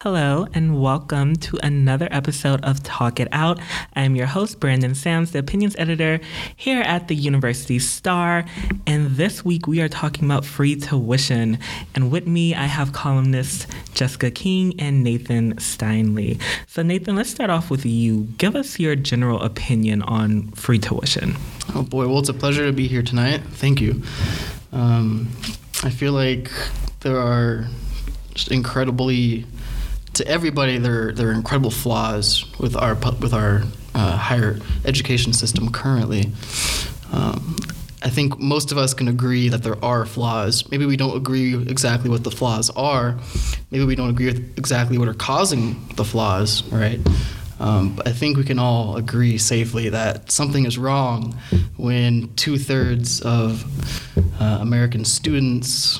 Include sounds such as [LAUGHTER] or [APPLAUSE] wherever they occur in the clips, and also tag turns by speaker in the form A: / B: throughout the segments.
A: Hello, and welcome to another episode of Talk It Out. I'm your host, Brandon Sams, the opinions editor here at the University Star. And this week we are talking about free tuition. And with me, I have columnists Jessica King and Nathan Steinley. So, Nathan, let's start off with you. Give us your general opinion on free tuition.
B: Oh, boy. Well, it's a pleasure to be here tonight. Thank you. Um, I feel like there are just incredibly to everybody, there there are incredible flaws with our with our uh, higher education system currently. Um, I think most of us can agree that there are flaws. Maybe we don't agree exactly what the flaws are. Maybe we don't agree with exactly what are causing the flaws, right? Um, but I think we can all agree safely that something is wrong when two thirds of uh, American students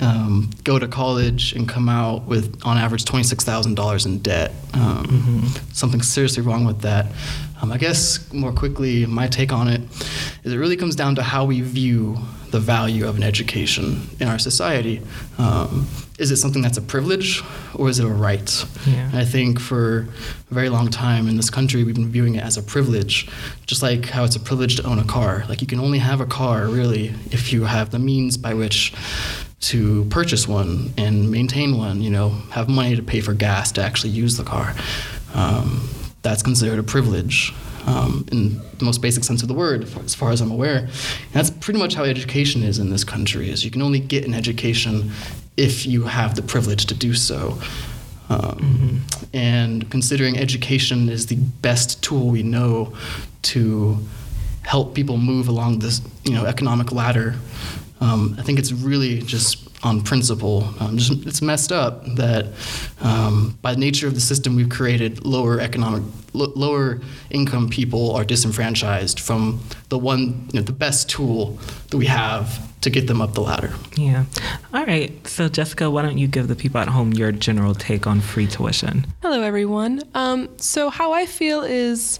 B: um, go to college and come out with, on average, $26,000 in debt. Um, mm-hmm. Something seriously wrong with that. Um, I guess more quickly, my take on it is it really comes down to how we view the value of an education in our society. Um, is it something that's a privilege or is it a right? Yeah. I think for a very long time in this country, we've been viewing it as a privilege, just like how it's a privilege to own a car. Like you can only have a car, really, if you have the means by which to purchase one and maintain one, you know, have money to pay for gas to actually use the car. Um, that's considered a privilege um, in the most basic sense of the word, as far as I'm aware. And that's pretty much how education is in this country. Is you can only get an education if you have the privilege to do so. Um, mm-hmm. And considering education is the best tool we know to help people move along this, you know, economic ladder um, I think it's really just on principle. Um, just, it's messed up that um, by the nature of the system we've created, lower economic, lo- lower income people are disenfranchised from the one, you know, the best tool that we have to get them up the ladder.
A: Yeah. All right. So, Jessica, why don't you give the people at home your general take on free tuition?
C: Hello, everyone. Um, so, how I feel is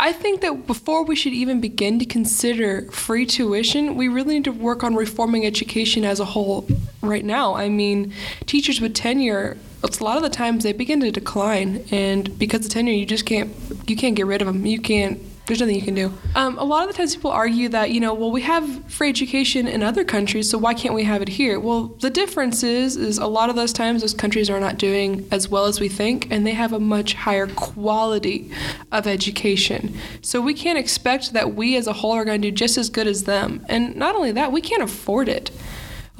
C: I think that before we should even begin to consider free tuition, we really need to work on reforming education as a whole right now. I mean, teachers with tenure a lot of the times they begin to decline and because of tenure you just can't you can't get rid of them you can't there's nothing you can do. Um, a lot of the times people argue that, you know, well, we have free education in other countries, so why can't we have it here? Well, the difference is, is a lot of those times those countries are not doing as well as we think, and they have a much higher quality of education. So we can't expect that we as a whole are going to do just as good as them. And not only that, we can't afford it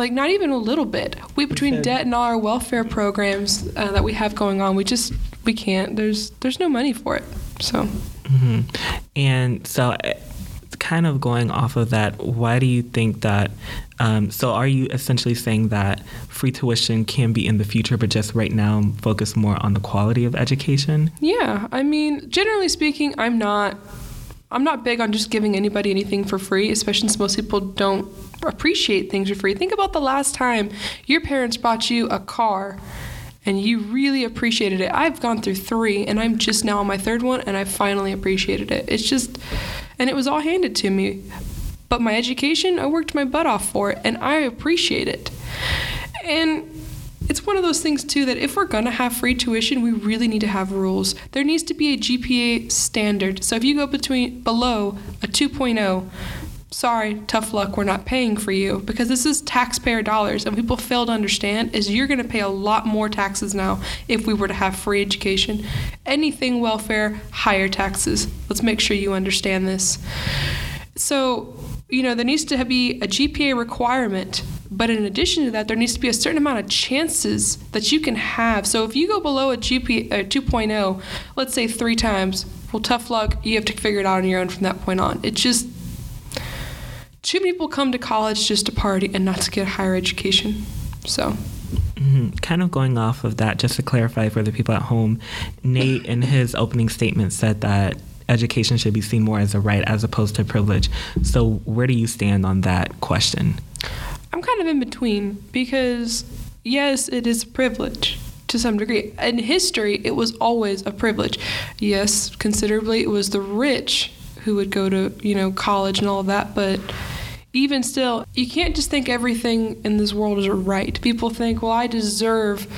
C: like not even a little bit. We between debt and all our welfare programs uh, that we have going on, we just we can't. There's there's no money for it. So.
A: Mm-hmm. And so, uh, kind of going off of that, why do you think that? Um, so, are you essentially saying that free tuition can be in the future, but just right now focus more on the quality of education?
C: Yeah, I mean, generally speaking, I'm not. I'm not big on just giving anybody anything for free, especially since most people don't appreciate things for free. Think about the last time your parents bought you a car and you really appreciated it. I've gone through three and I'm just now on my third one and I finally appreciated it. It's just, and it was all handed to me. But my education, I worked my butt off for it and I appreciate it. And it's one of those things too that if we're gonna have free tuition, we really need to have rules. There needs to be a GPA standard. So if you go between below a 2.0, sorry, tough luck, we're not paying for you because this is taxpayer dollars. And people fail to understand is you're going to pay a lot more taxes now if we were to have free education. Anything welfare, higher taxes. Let's make sure you understand this. So, you know, there needs to be a GPA requirement. But in addition to that, there needs to be a certain amount of chances that you can have. So if you go below a GPA uh, 2.0, let's say three times, well, tough luck. You have to figure it out on your own from that point on. It's just too many people come to college just to party and not to get a higher education. So.
A: Mm-hmm. Kind of going off of that, just to clarify for the people at home, Nate in his opening statement said that education should be seen more as a right as opposed to a privilege. So, where do you stand on that question?
C: I'm kind of in between because, yes, it is a privilege to some degree. In history, it was always a privilege. Yes, considerably, it was the rich who would go to you know college and all of that, but even still, you can't just think everything in this world is right. People think, well, I deserve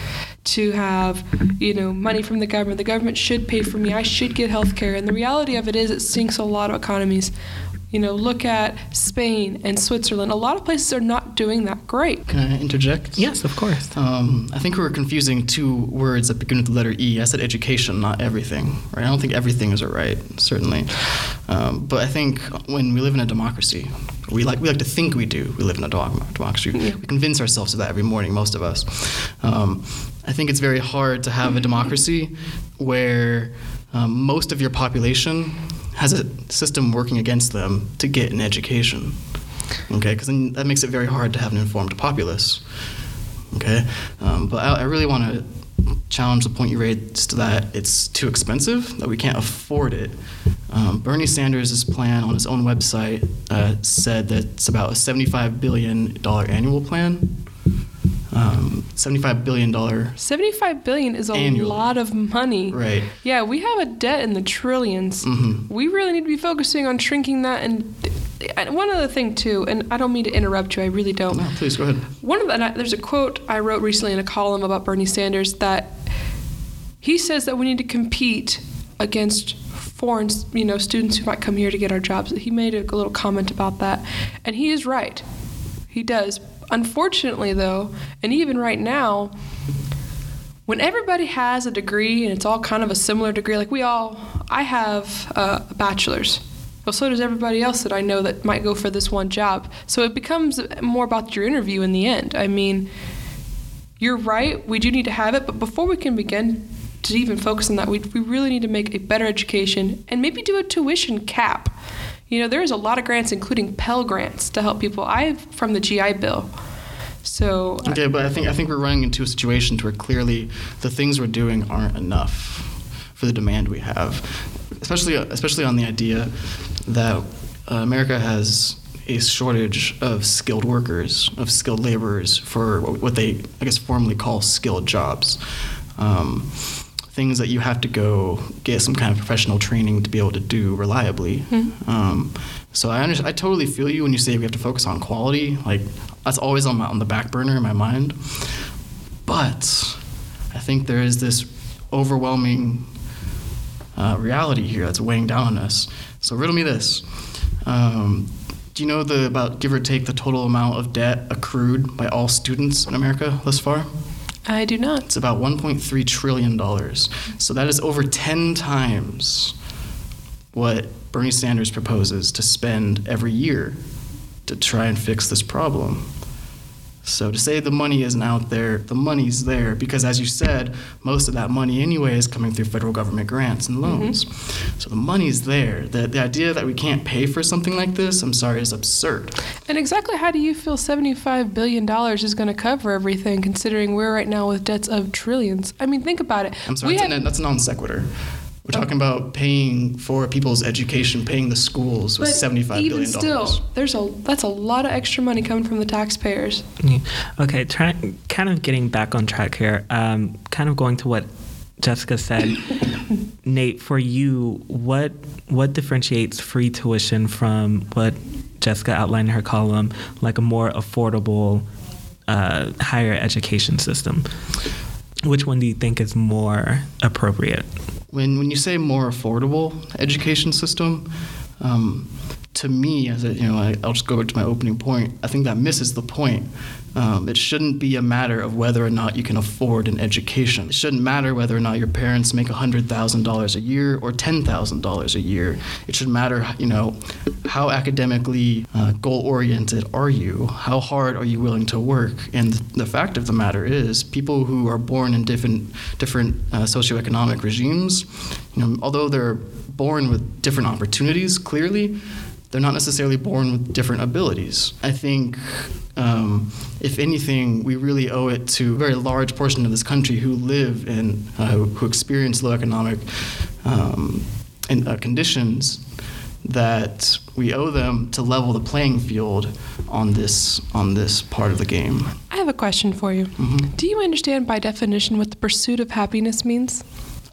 C: to have, you know, money from the government. The government should pay for me. I should get health care. And the reality of it is, it sinks a lot of economies. You know, look at Spain and Switzerland. A lot of places are not doing that great.
B: Can I interject?
A: Yes, of course.
B: Um, I think we were confusing two words that begin with the letter E. I said education, not everything. Right? I don't think everything is a right, certainly. Um, but I think when we live in a democracy, we like we like to think we do. We live in a democracy.
C: Yeah.
B: We convince ourselves of that every morning. Most of us. Um, I think it's very hard to have a democracy where um, most of your population has a system working against them to get an education. Okay, because that makes it very hard to have an informed populace. Okay, um, but I, I really want to challenge the point you raised that it's too expensive, that we can't afford it. Um, Bernie Sanders' plan on his own website uh, said that it's about a $75 billion annual plan. Um, $75 billion.
C: 75 billion is a
B: Annually.
C: lot of money.
B: Right.
C: Yeah, we have a debt in the 10000000000s
B: Mhm.
C: We really need to be focusing on shrinking that. And and one other thing too, and I don't mean to interrupt you. I really don't.
B: No, please go ahead.
C: One of the and I, there's a quote I wrote recently in a column about Bernie Sanders that he says that we need to compete against foreign, you know, students who might come here to get our jobs. He made a little comment about that, and he is right. He does. Unfortunately, though, and even right now, when everybody has a degree and it's all kind of a similar degree, like we all, I have a bachelor's. Well, so does everybody else that I know that might go for this one job. So it becomes more about your interview in the end. I mean, you're right, we do need to have it, but before we can begin to even focus on that, we, we really need to make a better education and maybe do a tuition cap. You know, there's a lot of grants, including Pell grants, to help people. I from the GI Bill. So
B: Okay, but I think I think we're running into a situation where clearly the things we're doing aren't enough for the demand we have, especially especially on the idea that uh, America has a shortage of skilled workers, of skilled laborers for what they I guess formally call skilled jobs. Um, things that you have to go get some kind of professional training to be able to do reliably. Um, so I under- I totally feel you when you say we have to focus on quality. Like that's always on my, on the back burner in my mind. But I think there is this overwhelming uh, reality here that's weighing down on us. So riddle me this: um, Do you know the about give or take the total amount of debt accrued by all students in America thus far?
C: I do not.
B: It's about 1.3 trillion dollars. So that is over 10 times what Bernie Sanders proposes to spend every year to try and fix this problem. So to say the money isn't out there, the money's there because, as you said, most of that money anyway is coming through federal government grants and mm-hmm. loans. So the money's there. The, the idea that we can't pay for something like this, I'm sorry, is absurd.
C: And exactly how do you feel $75 billion is going to cover everything, considering we're right now with debts of trillions? I mean, think about it.
B: I'm sorry,
C: We
B: that's,
C: have-
B: a, that's a non sequitur. We're talking about paying for people's education, paying the schools with
C: but
B: seventy-five
C: even
B: billion
C: still,
B: dollars.
C: there's a that's a lot of extra money coming from the taxpayers.
A: Yeah. Okay, try, kind of getting back on track here. Um, kind of going to what Jessica said. [LAUGHS] Nate, for you, what what differentiates free tuition from what Jessica outlined in her column, like a more affordable uh, higher education system? Which one do you think is more appropriate?
B: When when you say more affordable education system, um, to me, as a, you know, I, I'll just go back to my opening point. I think that misses the point. Um, it shouldn't be a matter of whether or not you can afford an education. It shouldn't matter whether or not your parents make hundred thousand dollars a year or ten thousand dollars a year. It should matter, you know, how academically uh, goal oriented are you? How hard are you willing to work? And the fact of the matter is, people who are born in different different uh, socioeconomic regimes, you know, although they're born with different opportunities, clearly, they're not necessarily born with different abilities. I think, um, if anything, we really owe it to a very large portion of this country who live in, uh, who, experience low economic um, uh, conditions that we owe them to level the playing field on this on this part of the game.
C: I have a question for you.
B: Mhm.
C: Do you understand by definition what the pursuit of happiness means?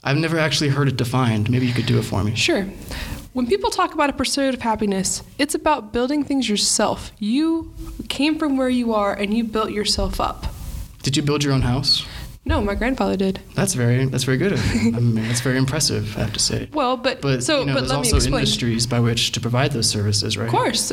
B: I've never actually heard it defined. Maybe you could do it for me.
C: Sure. When people talk about a pursuit of happiness, it's about building things yourself. You came from where you are and you built yourself up.
B: Did you build your own house?
C: No, my grandfather did.
B: That's very that's very good. I mean, that's very impressive. I have to say.
C: Well, but,
B: But
C: so
B: you know,
C: but
B: there's
C: let me
B: also
C: explain.
B: industries by which to provide those services, right?
C: Of course.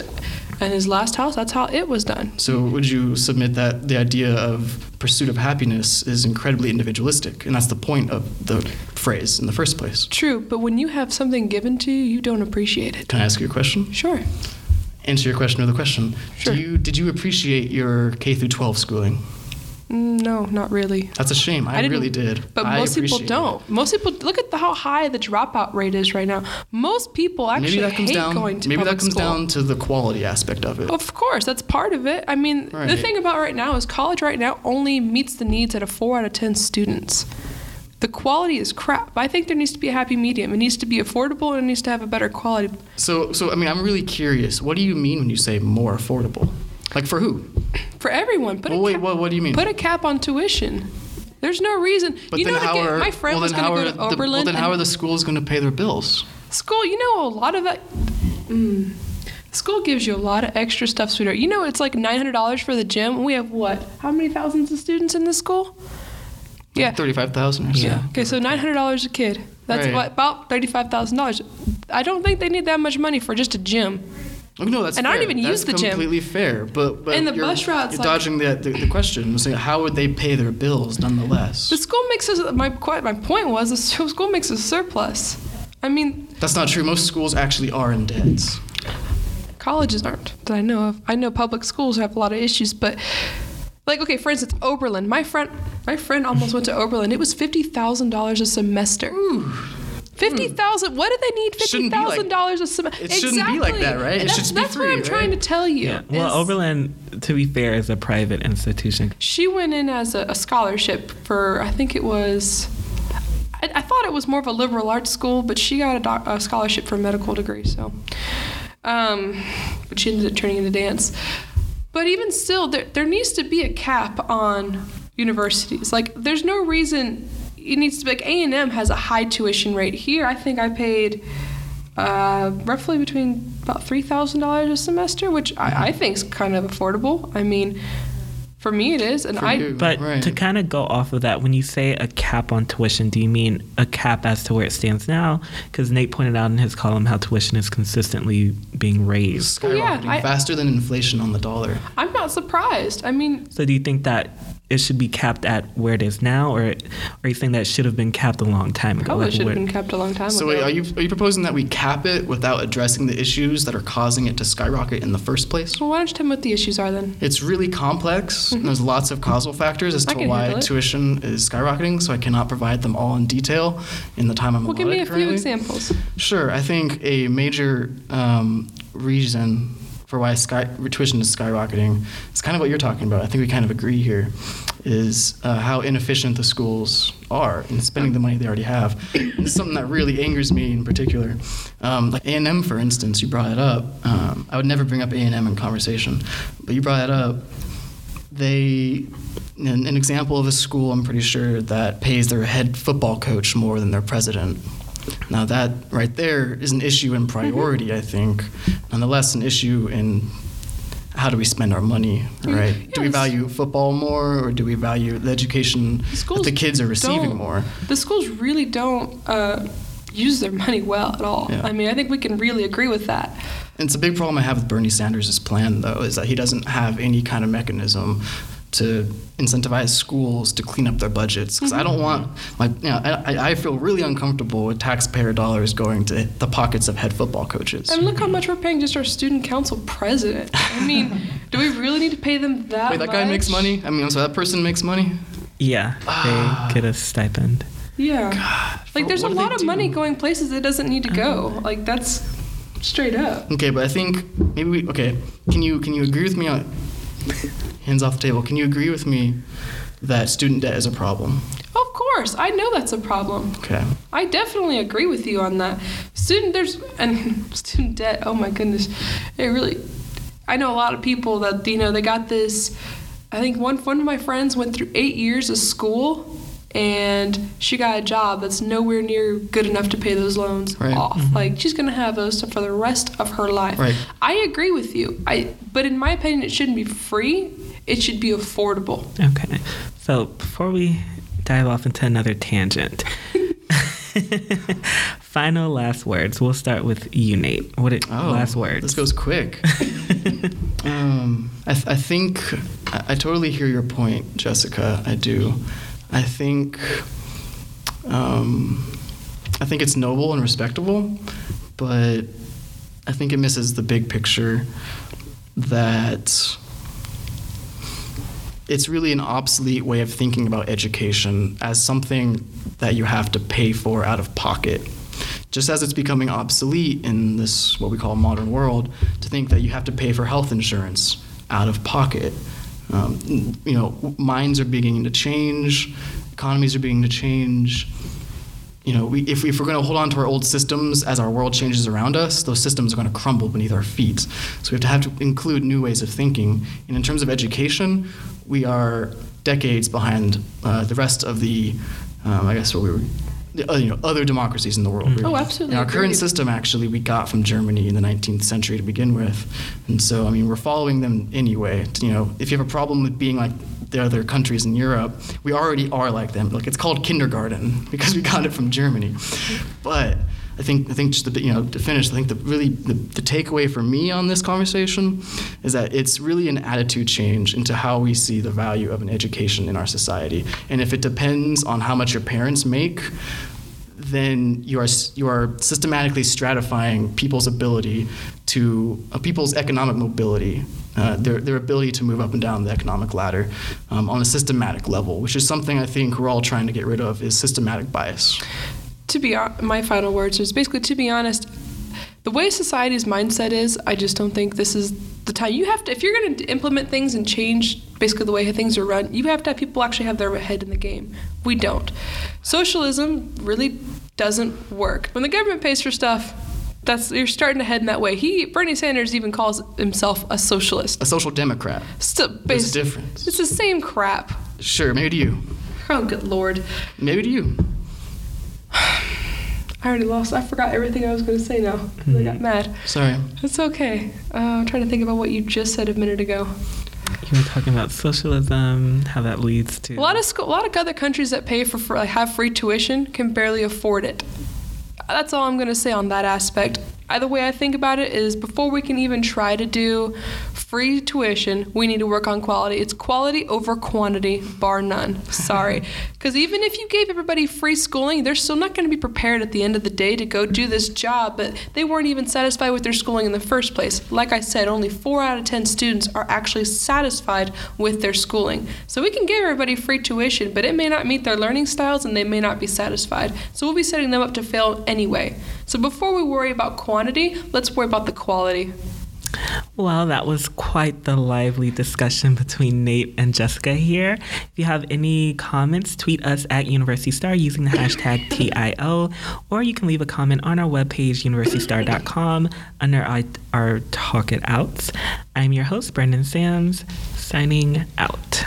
C: And his last house, that's how it was done.
B: So would you submit that the idea of pursuit of happiness is incredibly individualistic, and that's the point of the phrase in the first place?
C: True, but when you have something given to you, you don't appreciate it.
B: Can I ask you a question?
C: Sure.
B: Answer your question with a question.
C: Sure.
B: Do you did you appreciate your K through 12 schooling?
C: No, not really.
B: That's a shame. I,
C: didn't-
B: really did.
C: But
B: I
C: most people don't. Most people look at the, how high the dropout rate is right now. Most people actually
B: Maybe that comes
C: hate
B: down.
C: going to college.
B: maybe that comes
C: school.
B: down to the quality aspect of it.
C: Of course, that's part of it. I mean, the thing about right now is college right now only meets the needs out of four out of ten students. The quality is crap. I think there needs to be a happy medium. It needs to be affordable and it needs to have a better quality.
B: So, so I mean, I'm really curious. What do you mean when you say more affordable? Like for who?
C: for everyone. Put
B: Well,
C: a
B: wait,
C: cap,
B: what, what do you mean?
C: put a cap on tuition. There's no reason.
B: but
C: you
B: then
C: know,
B: how
C: again,
B: are
C: my friend
B: well,
C: was going to go to
B: the,
C: Oberlin.
B: well, then how are the schools going to pay their bills?
C: School, you know, a lot of that. Mm, school gives you a lot of extra stuff, sweetheart. You know, it's like nine hundred dollars for the gym. We have what? How many thousands of students in this school? Yeah.
B: thirty-five thousand.
A: Yeah.
C: Okay, so nine hundred dollars a kid. That's
B: Right.
C: what, about thirty-five thousand dollars. I don't think they need that much money for just a gym.
B: No, that's
C: And I don't even
B: that's
C: use the gym.
B: completely fair. But, but
C: And the bus routes,
B: you're
C: like-
B: dodging the, the, the question. Saying, how would they pay their bills nonetheless?
C: The school makes us. My my point was the [LAUGHS] school makes a surplus. I mean,
B: That's not true. Most schools actually are in debts.
C: colleges aren't that I know of. I know public schools have a lot of issues, but like okay, for instance, Oberlin. My friend, my friend almost went to Oberlin. It was fifty thousand dollars a semester. Fifty thousand. What do they need fifty
B: Shouldn't be like-
C: thousand dollars a semester?
B: It shouldn't be like that, right? It
C: That's,
B: should be
C: that's what I'm trying to tell you.
A: Yeah. Well,
C: is
A: Oberlin, to be fair, is a private institution.
C: She went in as a, a scholarship for I think it was. I, I thought it was more of a liberal arts school, but she got a, doc, a scholarship for a medical degree. So, um, but she ended up turning into dance. But even still, there there needs to be a cap on universities. Like, there's no reason it needs to be like A and M has a high tuition rate here. I think I paid. Uh, roughly between about three thousand dollars a semester, which I, I think is kind of affordable. I mean, for me it is, and
B: For
C: I
B: you.
A: But
B: Right.
A: to kind of go off of that, when you say a cap on tuition, do you mean a cap as to where it stands now? Because Nate pointed out in his column how tuition is consistently being raised.
C: Well, yeah,
B: Skyrocketing
C: I-
B: faster than inflation on the dollar.
C: I'm not surprised. I mean,
A: So do you think that it should be capped at where it is now, or, or are you saying that it should have been capped a long time ago?
C: probably
A: Like,
C: should have been kept a long time ago.
B: So
C: ago.
B: wait, are you are you proposing that we cap it without addressing the issues that are causing it to skyrocket in the first place?
C: well, why don't you tell me what the issues are then?
B: It's really complex. and There's lots of causal factors as
C: Mm-hmm. I
B: to why tuition is skyrocketing, so I cannot provide them all in detail in the time I'm
C: Well, give me a few examples.
B: Sure. I think a major um, reason for why sky, tuition is skyrocketing It's kind of what you're talking about. I think we kind of agree here. Is uh, how inefficient the schools are in spending the money they already have. And it's something that really angers me in particular. Um, like A&M, for instance, you brought it up. Um, I would never bring up A&M in conversation, but you brought it up. They, an, an example of a school, I'm pretty sure, that pays their head football coach more than their president. Now, that right there is an issue in priority, I think. Nonetheless, an issue in how do we spend our money, right? Do we value football more, or do we value the education that the kids are receiving more?
C: The schools really don't uh, use their money well at all.
B: Yeah.
C: I mean, I think we can really agree with that.
B: And it's a big problem I have with Bernie Sanders' plan, though, is that he doesn't have any kind of mechanism to incentivize schools to clean up their budgets. Because I don't mm-hmm. want my, you know, I, I feel really uncomfortable with taxpayer dollars going to the pockets of head football coaches.
C: And look how much we're paying just our student council president. I mean, [LAUGHS] do we really need to pay them that
B: Wait, that guy makes money? I mean, so that person makes money?
A: Yeah, they ah. get a stipend.
C: Yeah. like, there's a
B: what do they
C: lot of money going places it doesn't need to go. Mm-hmm. Like, that's straight up.
B: Okay, but I think maybe we, okay. Can you can you agree with me on hands off the table? Can you agree with me that student debt is a problem?
C: Of course, I know that's a problem.
B: Okay.
C: I definitely agree with you on that. Student, there's and [LAUGHS] student debt. Oh my goodness, it really. I know a lot of people that you know they got this. I think one one of my friends went through eight years of school, and she got a job that's nowhere near good enough to pay those loans
B: Right.
C: off. Like she's gonna have those for the rest of her life.
B: Right.
C: I agree with you. I but in my opinion, it shouldn't be free. It should be affordable.
A: Okay. So before we dive off into another tangent, [LAUGHS] [LAUGHS] final last words. We'll start with you, Nate. What it,
B: Oh,
A: last words?
B: This goes quick. [LAUGHS] um, I, th- I think I, I totally hear your point, Jessica. I do. I think um, I think it's noble and respectable, but I think it misses the big picture that it's really an obsolete way of thinking about education as something that you have to pay for out of pocket. Just as it's becoming obsolete in this what we call modern world to think that you have to pay for health insurance out of pocket. Um, you know, minds are beginning to change, economies are beginning to change. You know, we, if, if we're going to hold on to our old systems as our world changes around us, those systems are going to crumble beneath our feet. So we have to have to include new ways of thinking. And in terms of education, we are decades behind uh, the rest of the, um, I guess what we were, the, uh, you know, other democracies in the world.
C: Oh, absolutely.
B: And our current system actually we got from Germany in the 19th century to begin with, and so I mean we're following them anyway. You know, if you have a problem with being like the other countries in Europe, we already are like them. Like it's called kindergarten [LAUGHS] because we got it from Germany, but. I think I think just to, you know to finish, I think the really the, the takeaway for me on this conversation is that it's really an attitude change into how we see the value of an education in our society. And if it depends on how much your parents make, then you are you are systematically stratifying people's ability to uh, people's economic mobility, uh, their their ability to move up and down the economic ladder um, on a systematic level, which is something I think we're all trying to get rid of is systematic bias.
C: to be my final words is basically to be honest the way society's mindset is i just don't think this is the time you have to if you're going to implement things and change basically the way things are run you have to have people actually have their head in the game we don't socialism really doesn't work when the government pays for stuff that's you're starting to head in that way he bernie sanders even calls himself a socialist
B: A social democrat.
C: Still,
B: There's a difference.
C: it's the same crap
B: Sure, maybe to you.
C: oh good lord
B: Maybe to you. [SIGHS] [SIGHS] [SIGHS]
C: i already lost i forgot everything i was going to say now 'cause i got mad
B: Sorry.
C: It's okay. Uh, I'm trying to think about what you just said a minute ago.
A: You were talking about socialism, how that leads to
C: A lot of scho- a lot of other countries that pay for, for like, have free tuition can barely afford it. That's all I'm gonna say on that aspect. Either way I think about it is before we can even try to do free tuition, we need to work on quality. It's quality over quantity, bar none. Sorry. [LAUGHS] Because even if you gave everybody free schooling, they're still not going to be prepared at the end of the day to go do this job, but they weren't even satisfied with their schooling in the first place. Like I said, only four out of 10 students are actually satisfied with their schooling. So we can give everybody free tuition, but it may not meet their learning styles and they may not be satisfied. So we'll be setting them up to fail anyway. So before we worry about quantity, let's worry about the quality.
A: Well, that was quite the lively discussion between Nate and Jessica here. If you have any comments, tweet us at University Star using the hashtag [LAUGHS] TIO, or you can leave a comment on our webpage, universitystar.com, under our, our Talk It Outs. I'm your host, Brendan Sams, signing out.